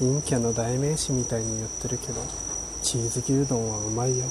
陰キャの代名詞みたいに言ってるけどチーズ牛丼はうまいよ。